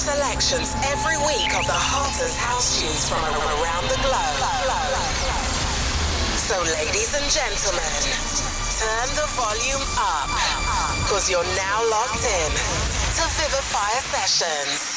selections every week of the hottest house tunes from around the globe. So, ladies and gentlemen, turn the volume up, because you're now locked in to Vivifier Sessions.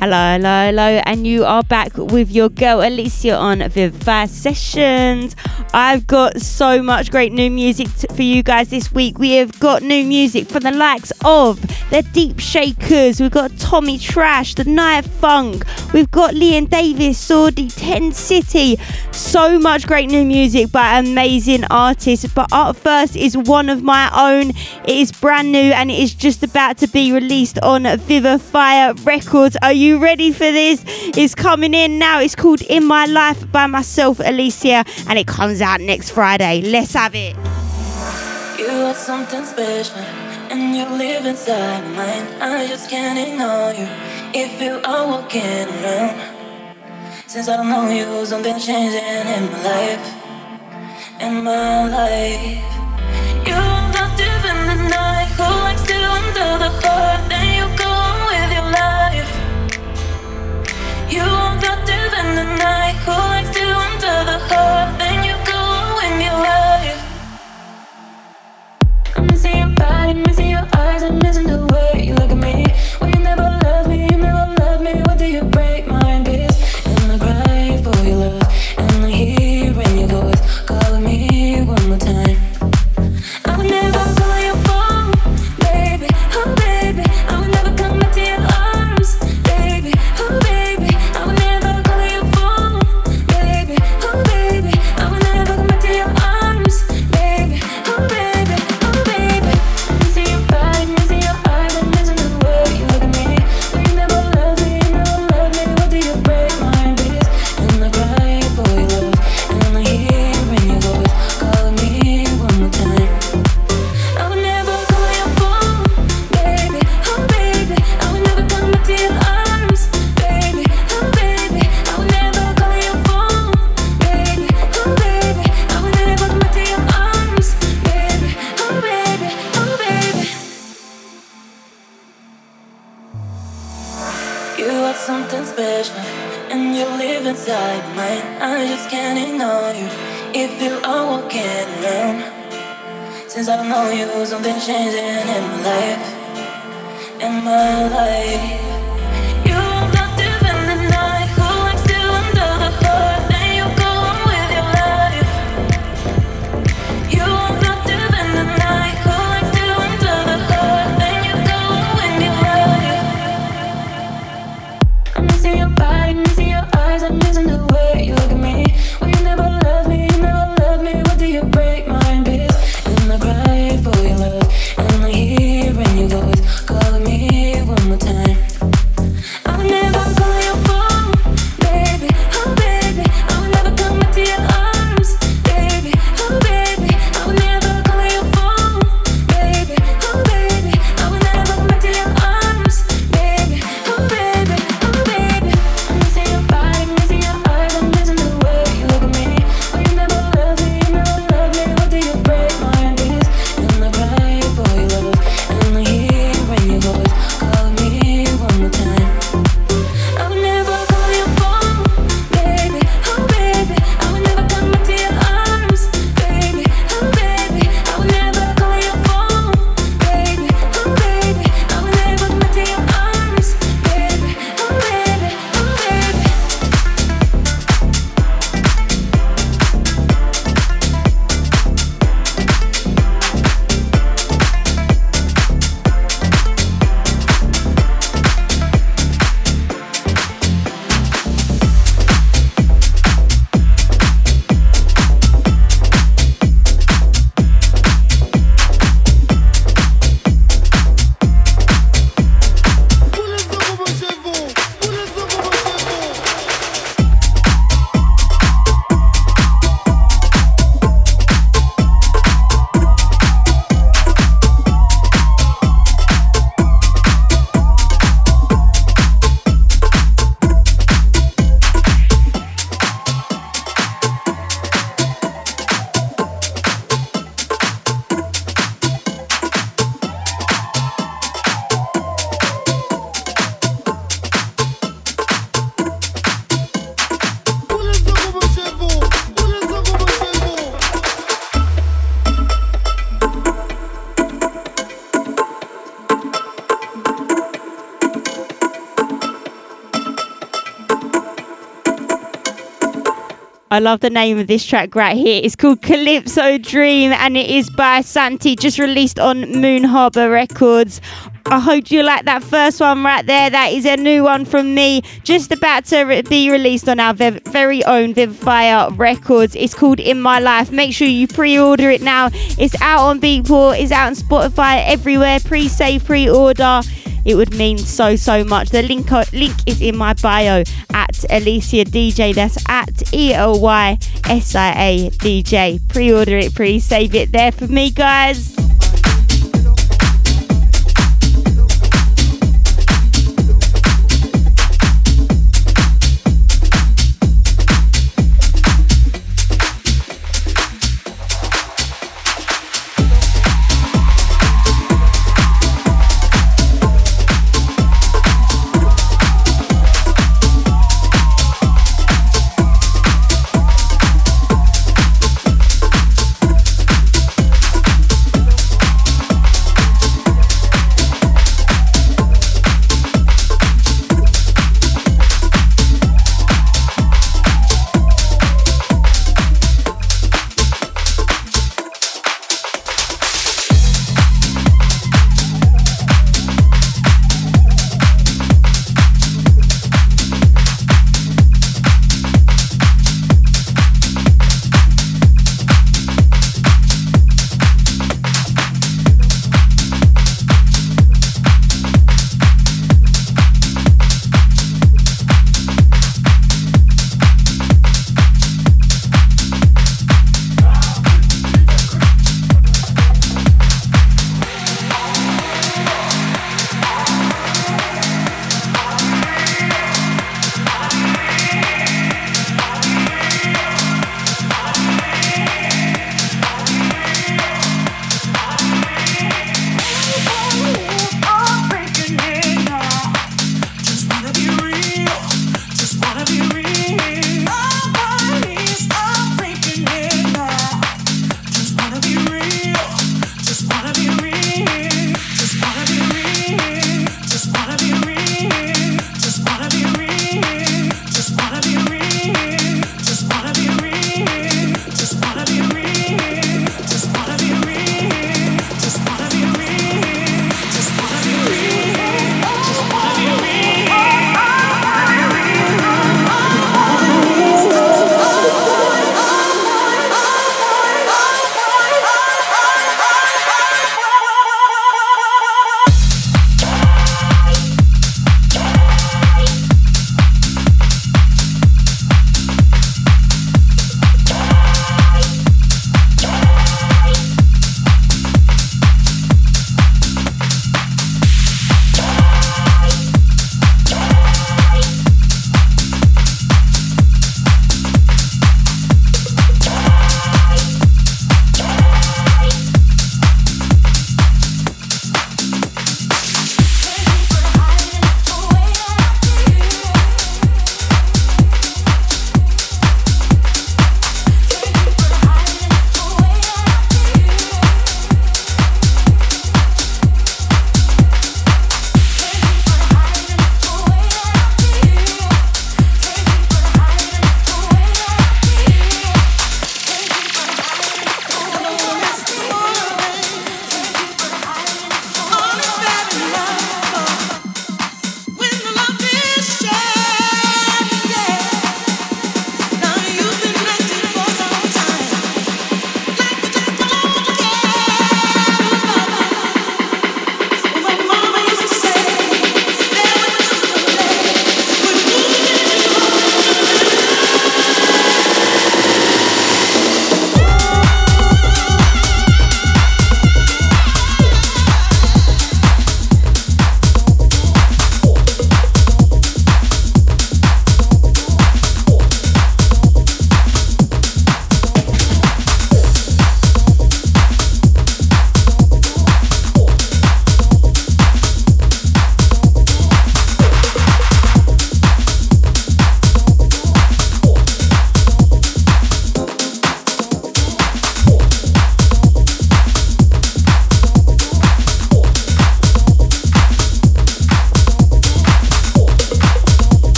Hello, hello, hello, and you are back with your girl Elysia on Vivifier Sessions. I've got so much great new music t- for you guys this week. We have got new music from the likes of the Deep Shakers, we've got Tommy Trash, the Night Funk, we've got Leon Davis, Saudi, Ten City. So much great new music by amazing artists. But up first is one of my own. It is brand new and it is just about to be released on Vivifier Records. Are you ready for this? It's coming in now. It's called In My Life by myself, Elysia, and it comes out next Friday. Let's have it. You are something special, and you live inside my mind. I just can't ignore you if you are walking around. Since I don't know you, something's changing in my life. In my life. You are not under the I who likes to under the hood. Your eyes, missing the way you look at me. Well, you never loved me, you never loved me. Why do you break I love the name of this track right here. It's called Calypso Dream and it is by Santi, just released on Moon Harbour Records. I hope you like that first one right there. That is a new one from me, just about to be released on our ve- very own Vivifier Records. It's called In My Life. Make sure you pre order it now. It's out on Beatport, it's out on Spotify, everywhere. Pre save, pre order. It would mean so, so much. The link, uh, link is in my bio at Elysia DJ. That's at E L Y S I A DJ. Pre order it, pre save it there for me, guys.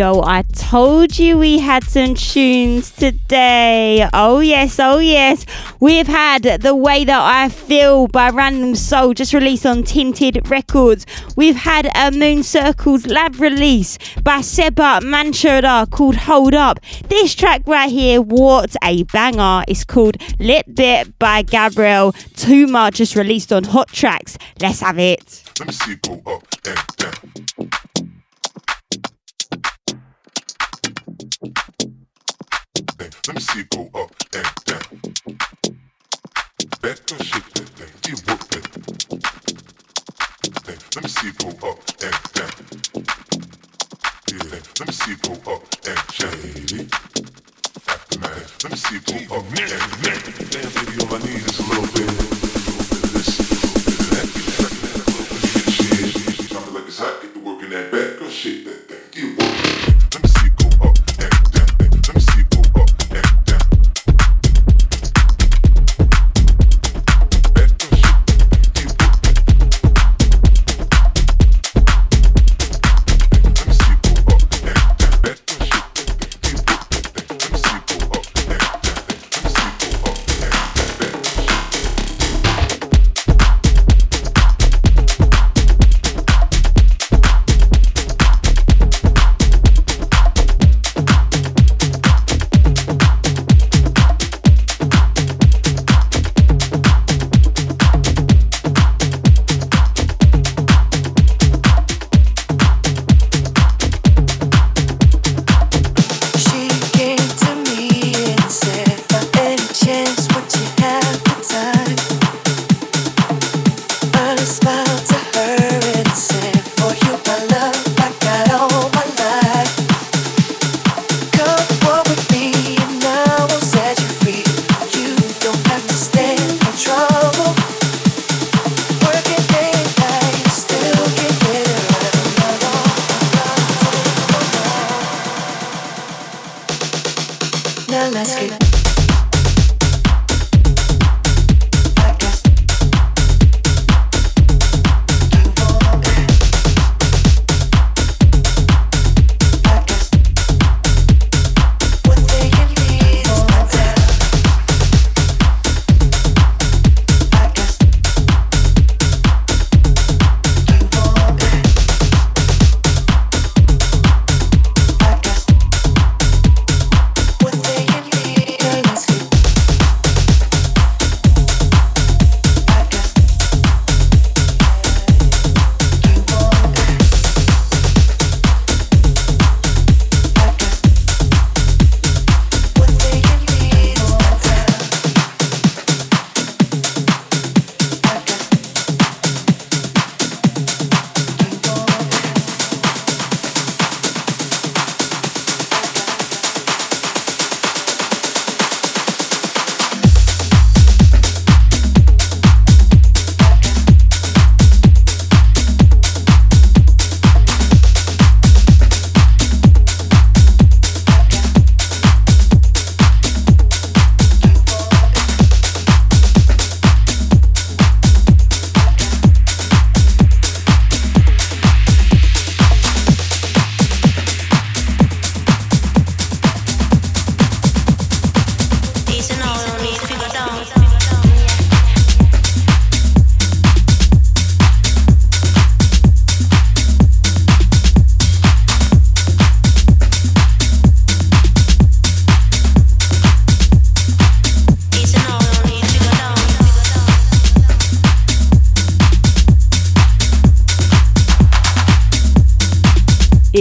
Yo, I told you we had some tunes today. Oh, yes, oh, yes. We've had The Way That I Feel by Random Soul, just released on Tinted Records. We've had a Moon Circles lab release by Seba Manchoda called Hold Up. This track right here, what a banger. It's called Lit Bit by Gabriel. Too much, just released on Hot Tracks. Let's have it. Let me see go up and down. Let me see go up and down. Up, shake that thing. You work that. Hey, Let me see go up and down. Yeah, let me see go up and shady. Aftermath. Let me see go up and down. Damn, baby, all I need is a little bit. A little bit of this, a little bit of that. Get it like it's hot. Get to work in that back. Go shake that Now let's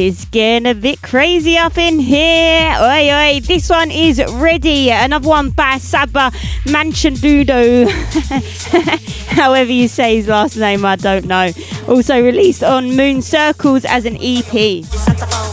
It's getting a bit crazy up in here. Oi, oi. This one is ready. Another one by Saba Manchandudo. However you say his last name, I don't know. Also released on Moon Circles as an EP.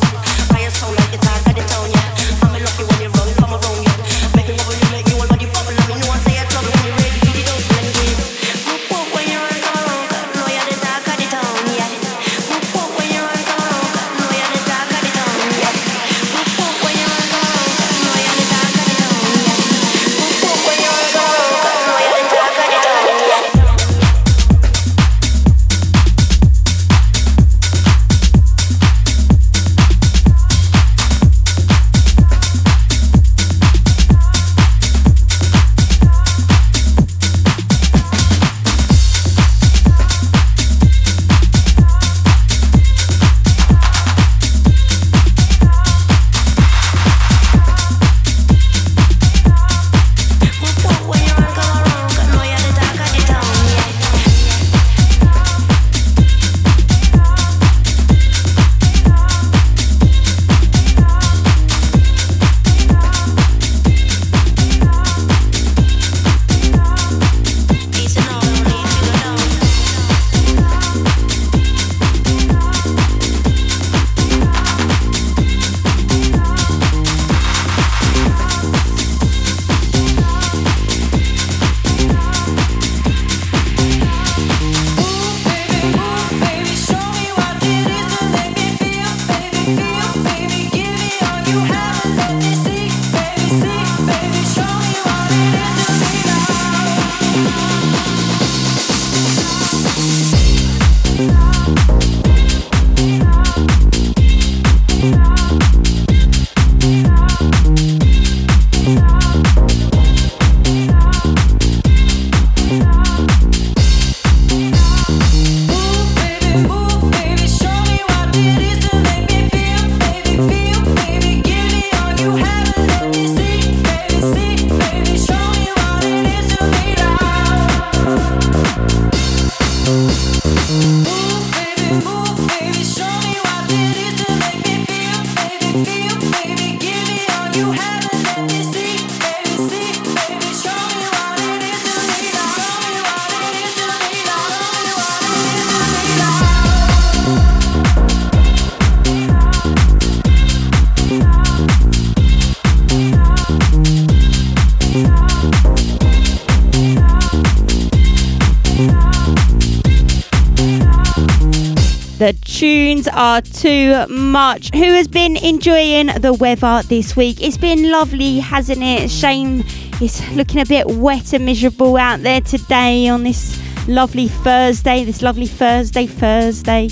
too much. Who has been enjoying the weather this week? It's been lovely, hasn't it? Shame it's looking a bit wet and miserable out there today on this lovely Thursday, this lovely Thursday, Thursday.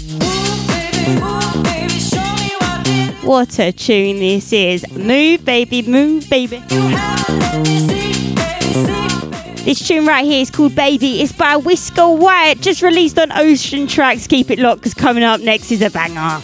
What a tune this is. Move, baby, move, baby. This tune right here is called Baby. It's by Whisker White, just released on Ocean Tracks. Keep it locked because coming up next is a banger.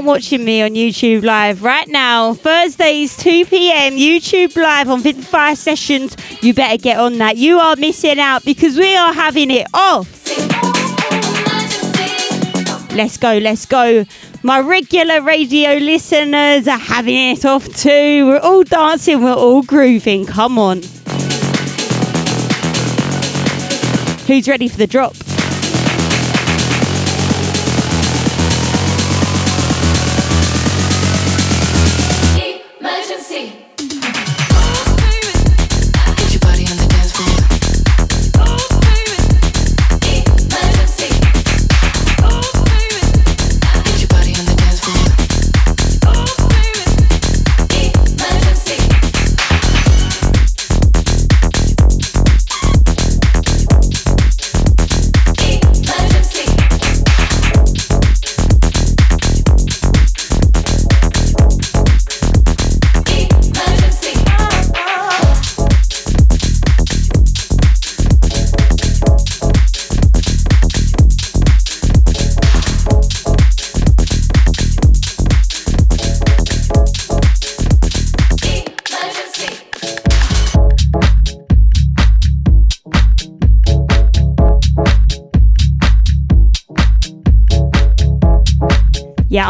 aren't watching me on YouTube Live right now, Thursdays 2 p.m. YouTube Live on 55 Sessions, you better get on that. You are missing out because we are having it off. Let's go, let's go. My regular radio listeners are having it off too. We're all dancing, we're all grooving. Come on. Who's ready for the drop?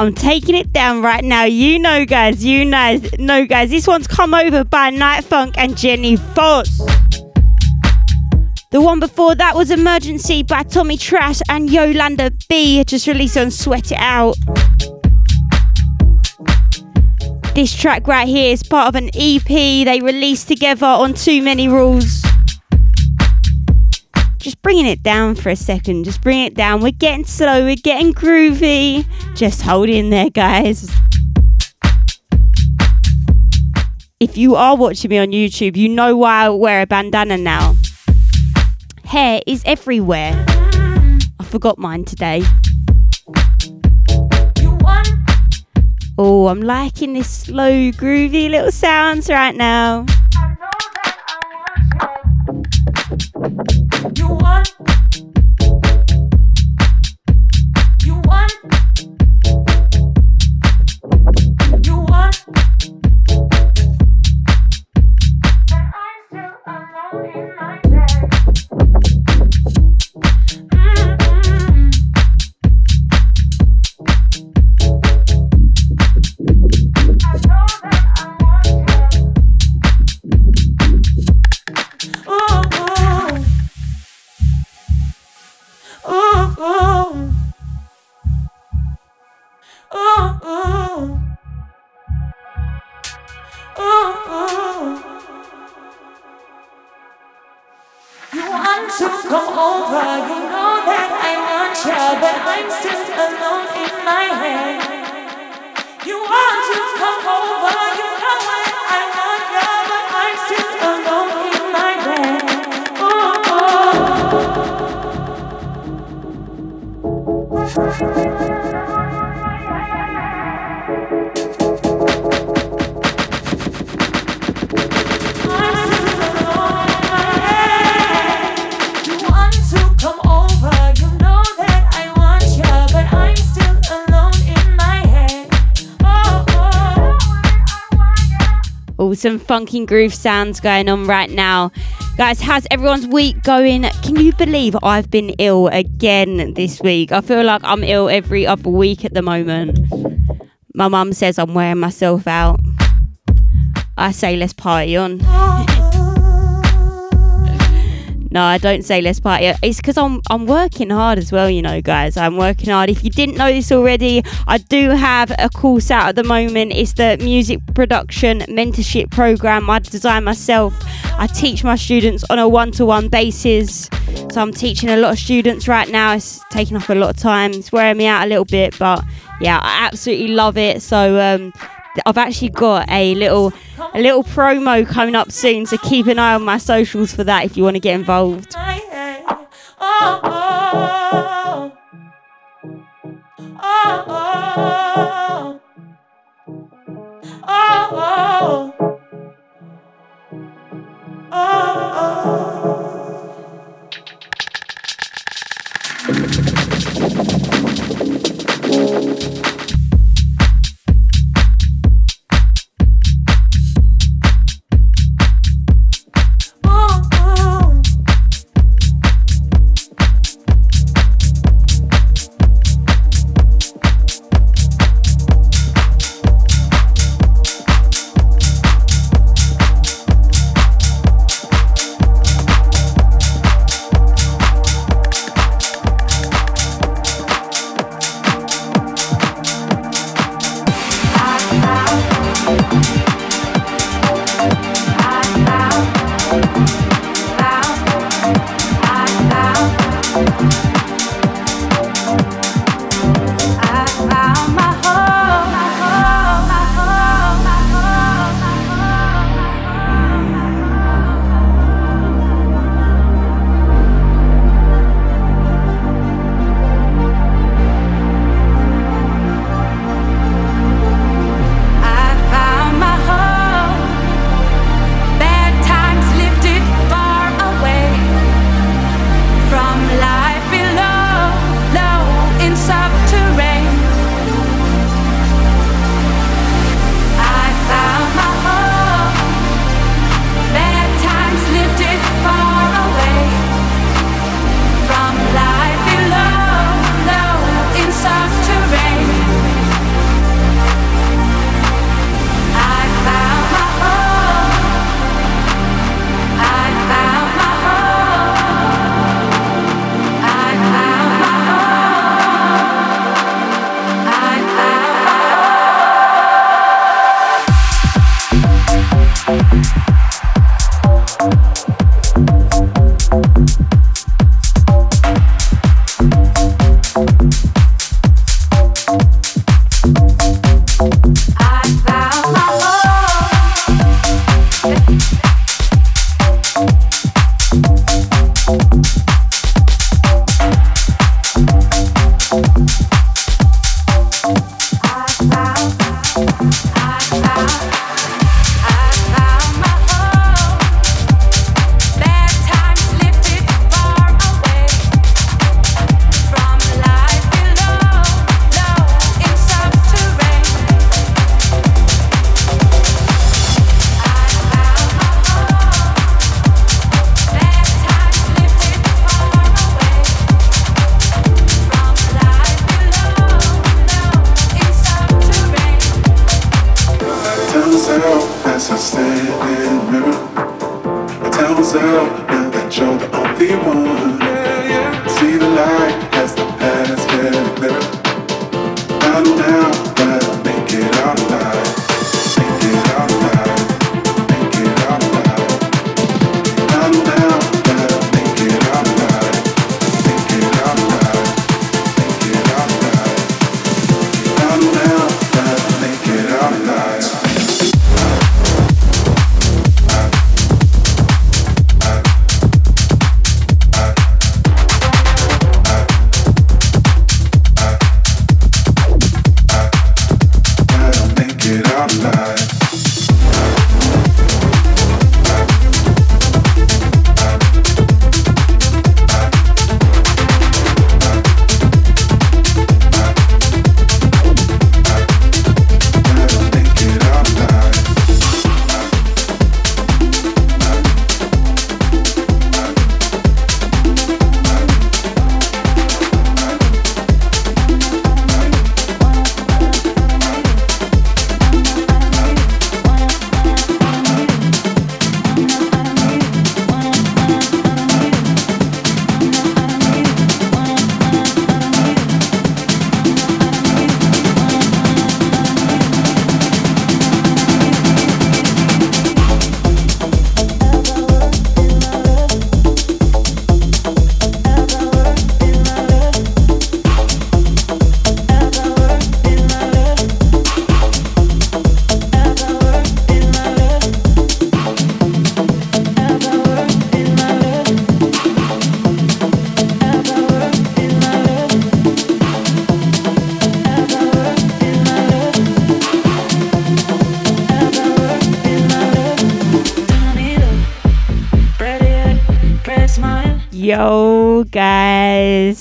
I'm taking it down right now. You know, guys. You know, no, guys. This one's come over by Night Funk and Jenny Foss. The one before that was Emergency by Tommy Trash and Yolanda B, just released on Sweat It Out. This track right here is part of an EP they released together on Too Many Rules. Just bringing it down for a second, just bring it down. We're getting slow, we're getting groovy. Just hold in there, guys. If you are watching me on YouTube, you know why I wear a bandana now. Hair is everywhere. I forgot mine today. Oh, I'm liking this slow, groovy little sounds right now. Some funky groove sounds going on right now. Guys, how's everyone's week going? Can you believe I've been ill again this week? I feel like I'm ill every other week at the moment. My mum says I'm wearing myself out. I say let's party on. Ah. No, I don't say let's party. It's because I'm I'm working hard as well, you know, guys. I'm working hard. If you didn't know this already, I do have a course out at the moment. It's the music production mentorship program I design myself. I teach my students on a one-to-one basis. So I'm teaching a lot of students right now. It's taking up a lot of time. It's wearing me out a little bit, but yeah, I absolutely love it. So um, I've actually got a little a little promo coming up soon, so keep an eye on my socials for that if you want to get involved. oh, oh, oh, oh, oh, oh, oh, oh.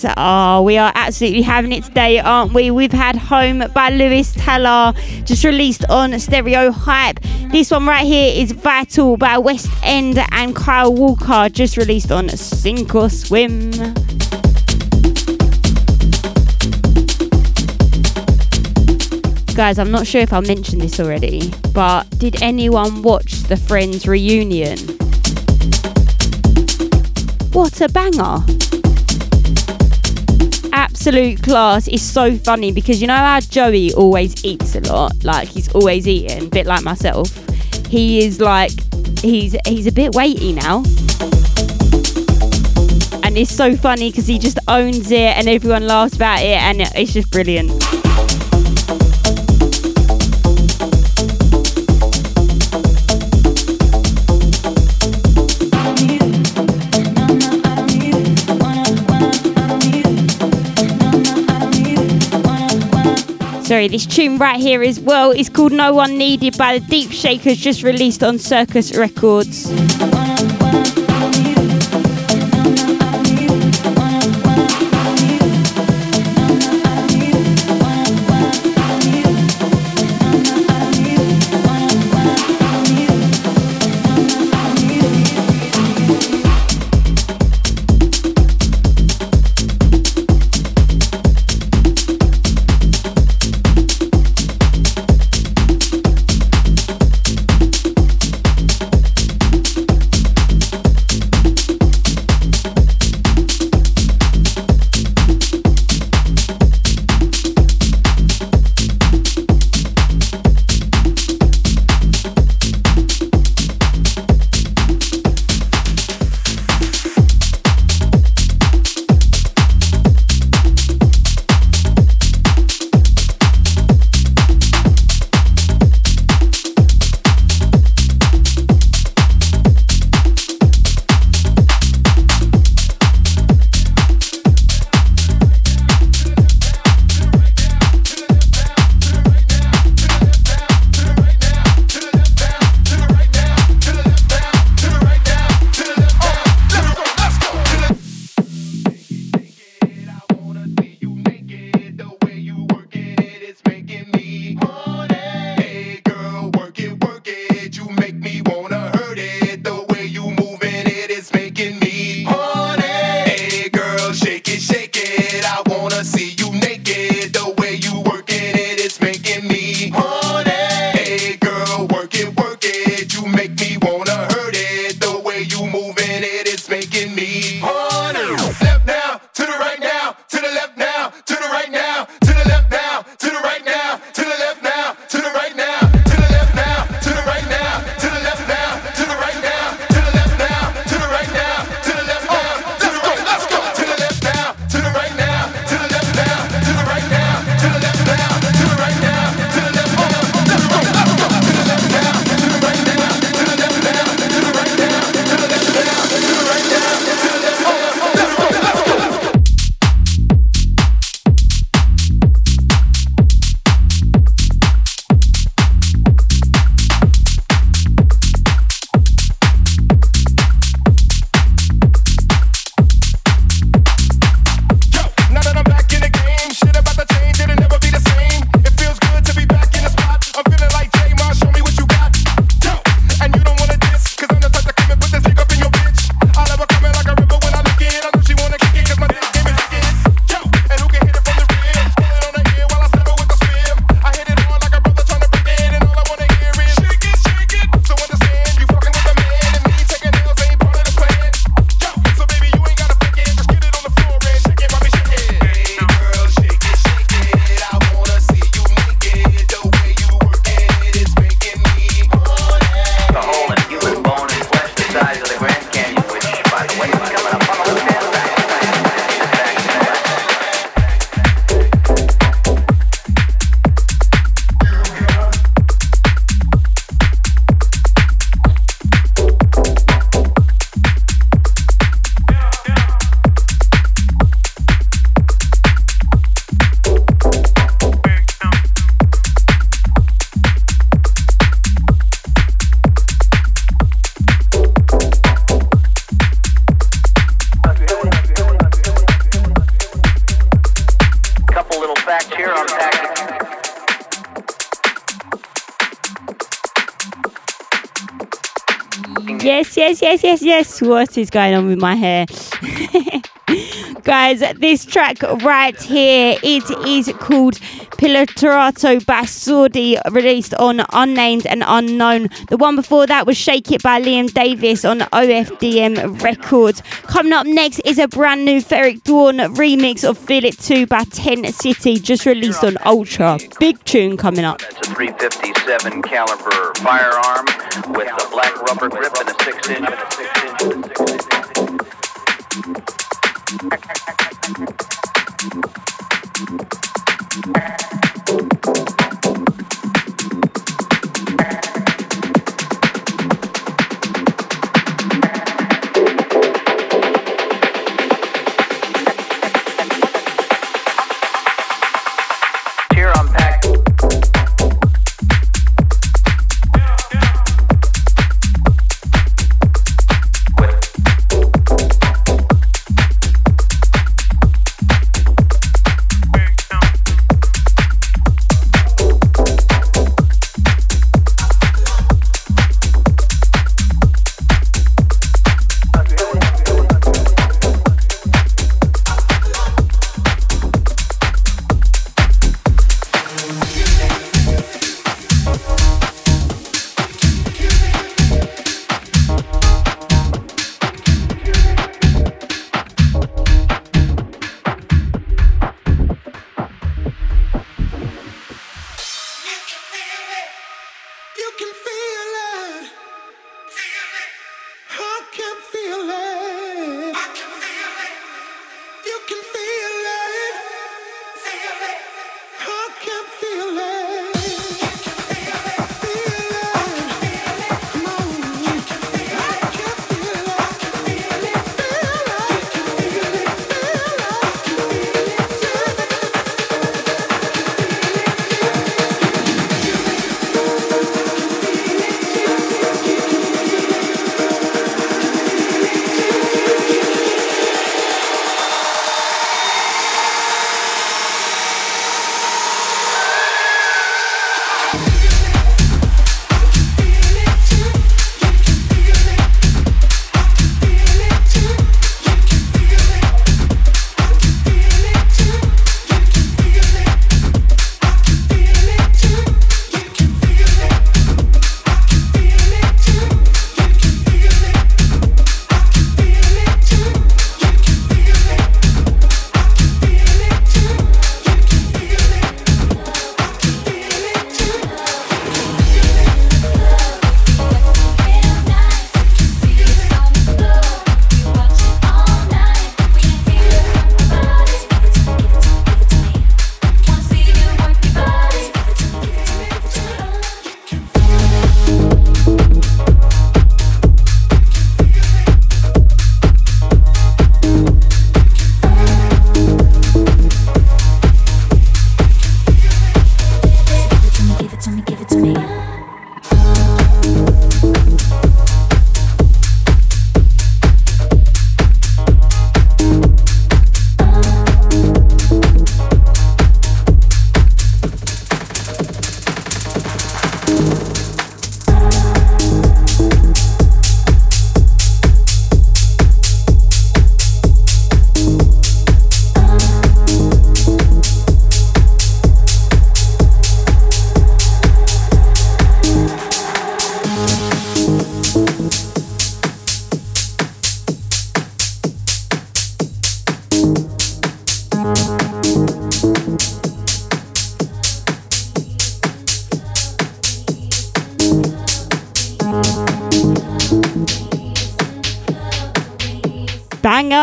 Oh, we are absolutely having it today, aren't we? We've had Home by Lewis Teller, just released on Stereo Hype. This one right here is Vital by West End and Kyle Walker, just released on Sink or Swim. Guys, I'm not sure if I mentioned this already, but did anyone watch the Friends reunion? What a banger! Absolute class. It's so funny because you know how Joey always eats a lot, like he's always eating, a bit like myself. He is like he's he's a bit weighty now. And it's so funny because he just owns it and everyone laughs about it and it's just brilliant. Sorry, this tune right here as well is called No One Needed by the Deep Shakers, just released on Circus Records. tracks here on Packet. Yes, yes, yes, yes, yes. What is going on with my hair? Guys, this track right here, it is called Pilotrato Bassordi, released on Unnamed and Unknown. The one before that was Shake It by Liam Davis on OFDM Records. Coming up next is a brand new Ferric Dawn remix of Feel It 2 by 10 City, just released on Ultra. Big tune coming up. It's a 357 caliber firearm with a black rubber grip and a six inch. Here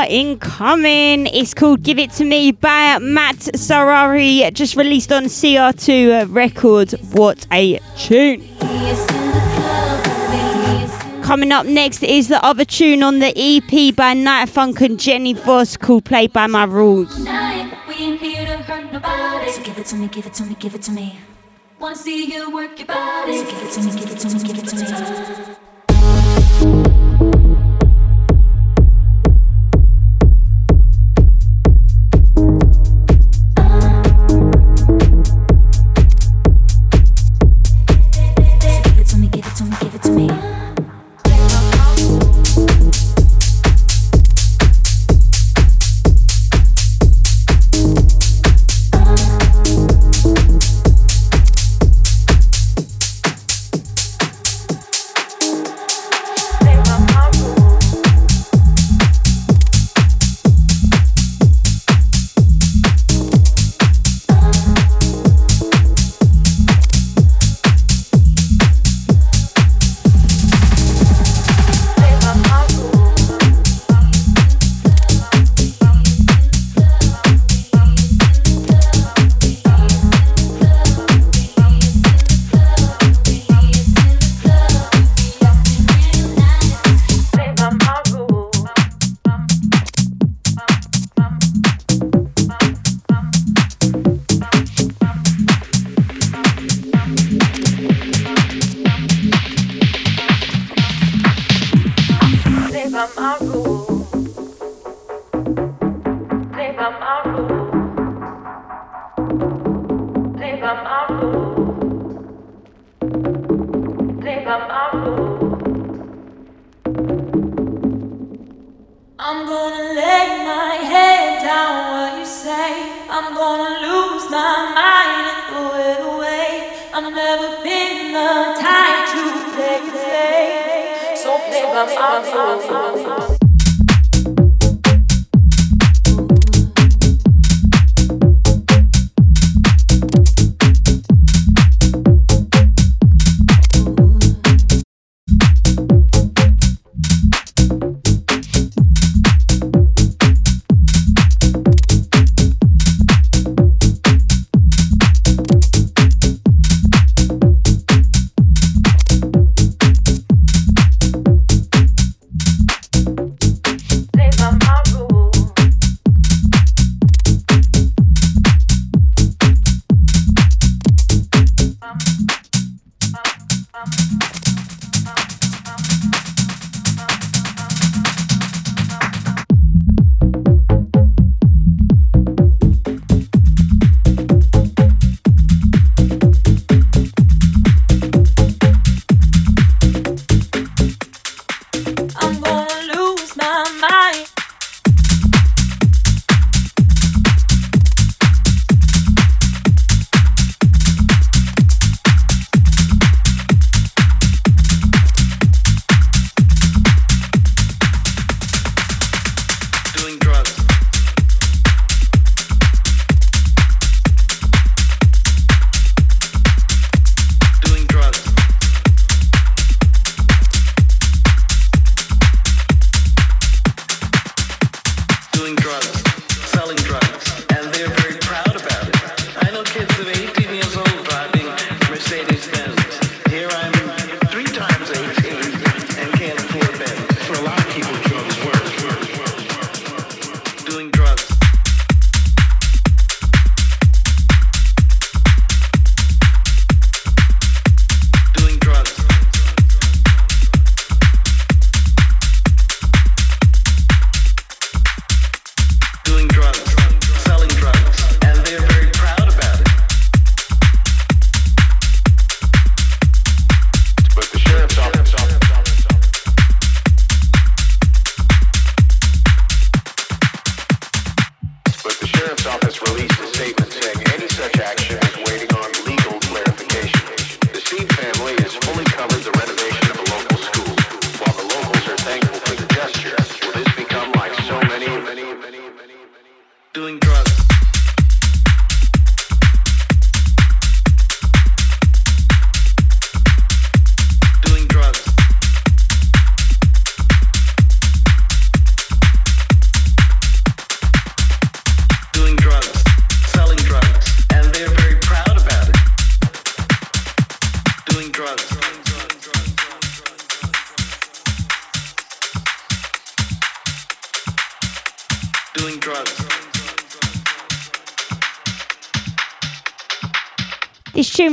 incoming. It's called Give It to Me by Matt Sassari, just released on CR2 uh, Records. What a tune. Coming up next is the other tune on the EP by Night Funk and Jenny Voss called Play by My Rules. So give it to me, give it to me, give it to me. Wanna see you work your body. So. Give it to me, give it to me, give it to me.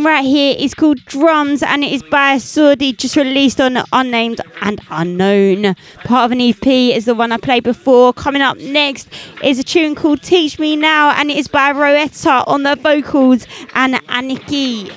one right here is called Drums and it is by Sudi, just released on Unnamed and Unknown. Part of an EP is the one I played before. Coming up next is a tune called Teach Me Now and it is by Roetta on the vocals and Aniki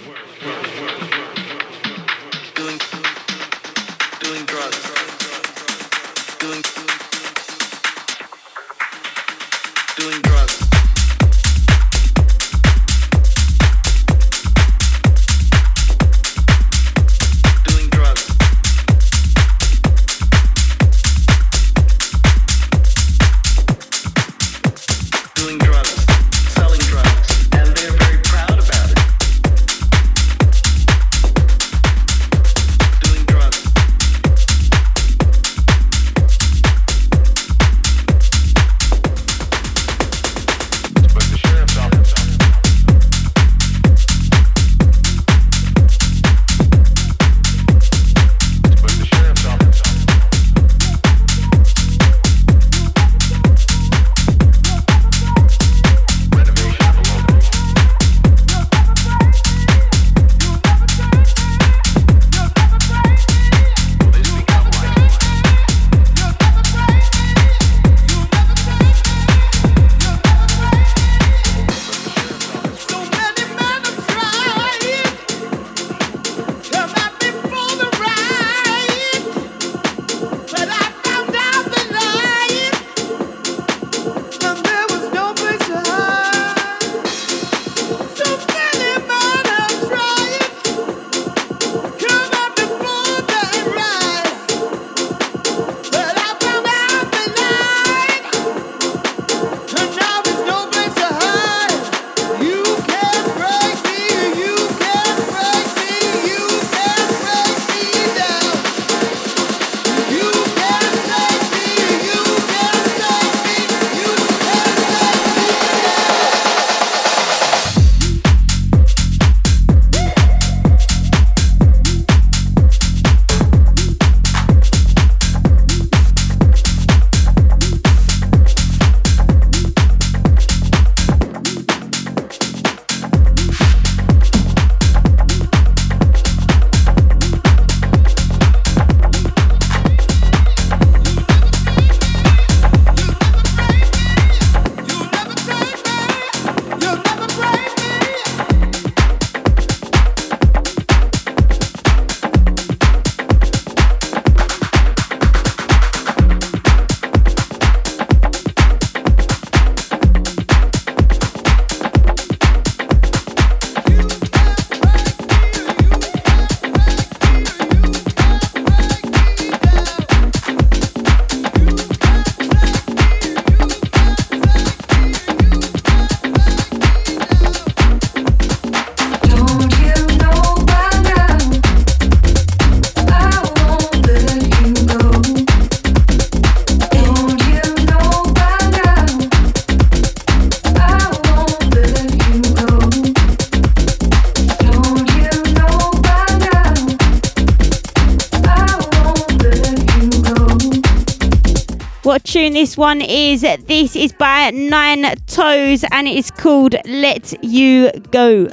this one is. This is by Nine Toes and it is called Let You Go.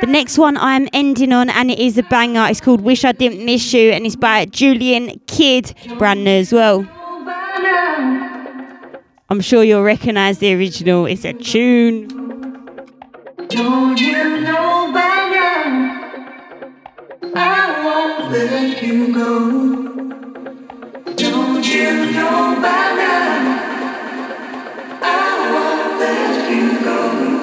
The next one I'm ending on and it is a banger. It's called Wish I Didn't Miss You and it's by Julian Kidd, brand new as well. I'm sure you'll recognise the original. It's a tune. Don't you know by now? I won't let you go. You know banner? I wanted to go.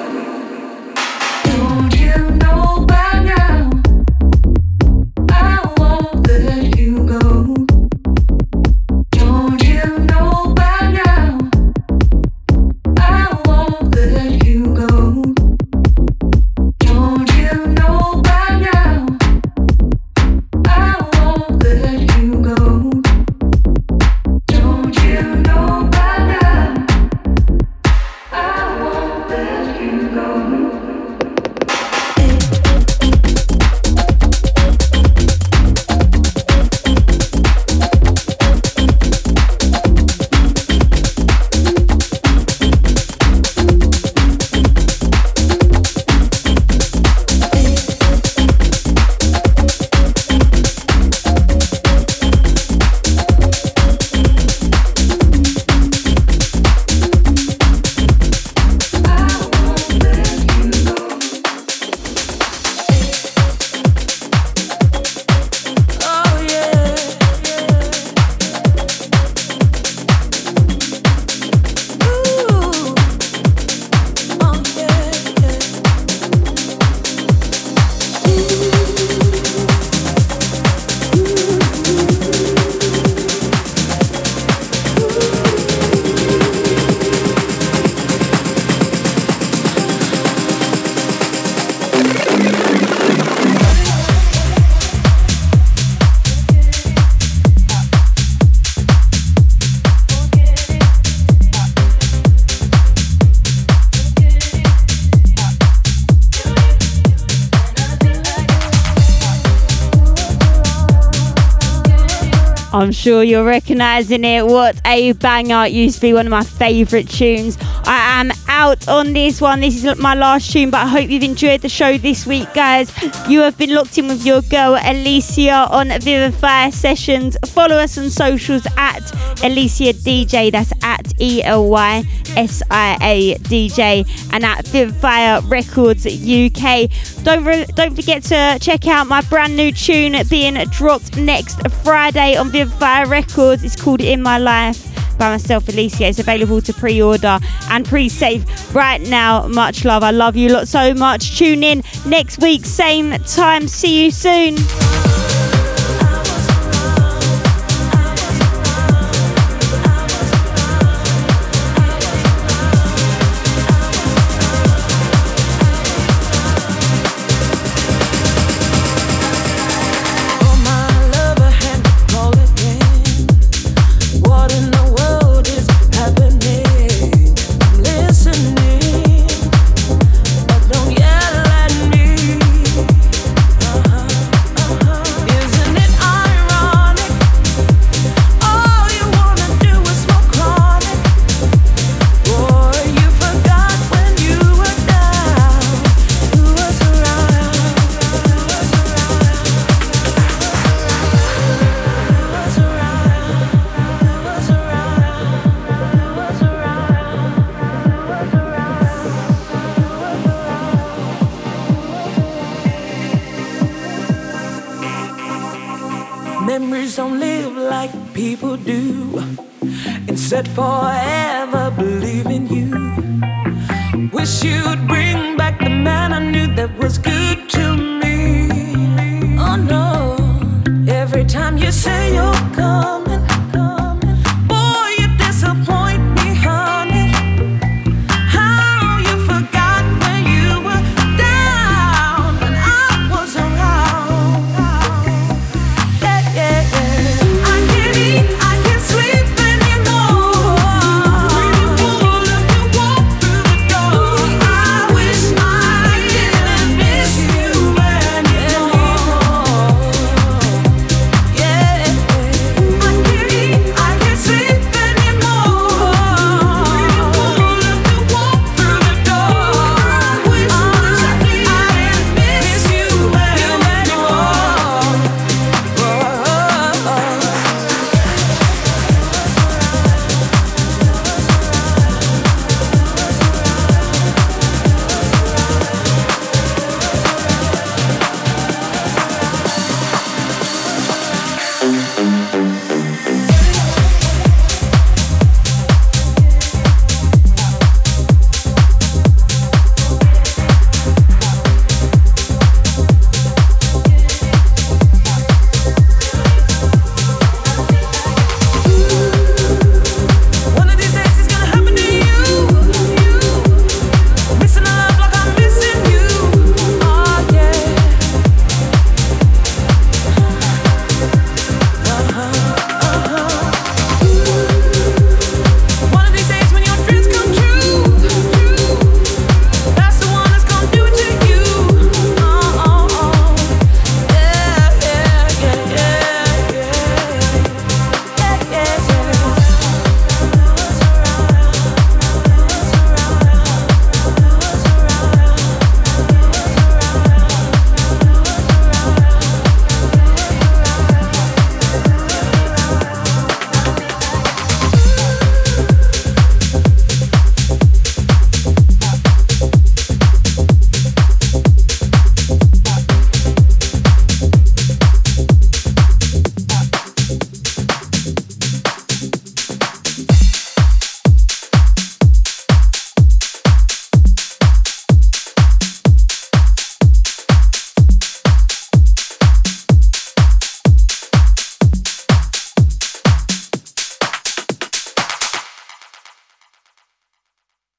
I'm sure you're recognising it. What a banger. It used to be one of my favourite tunes. I am out on this one. This is my last tune, but I hope you've enjoyed the show this week, guys. You have been locked in with your girl Elysia on Vivify Sessions. Follow us on socials at Elysia DJ. That's at E L Y S I A DJ and at Vivfire Records UK. Don't re- don't forget to check out my brand new tune being dropped next Friday on Vivfire Records. It's called In My Life by myself, Elysia. It's available to pre-order and pre-save right now. Much love. I love you lot so much. Tune in next week, same time. See you soon.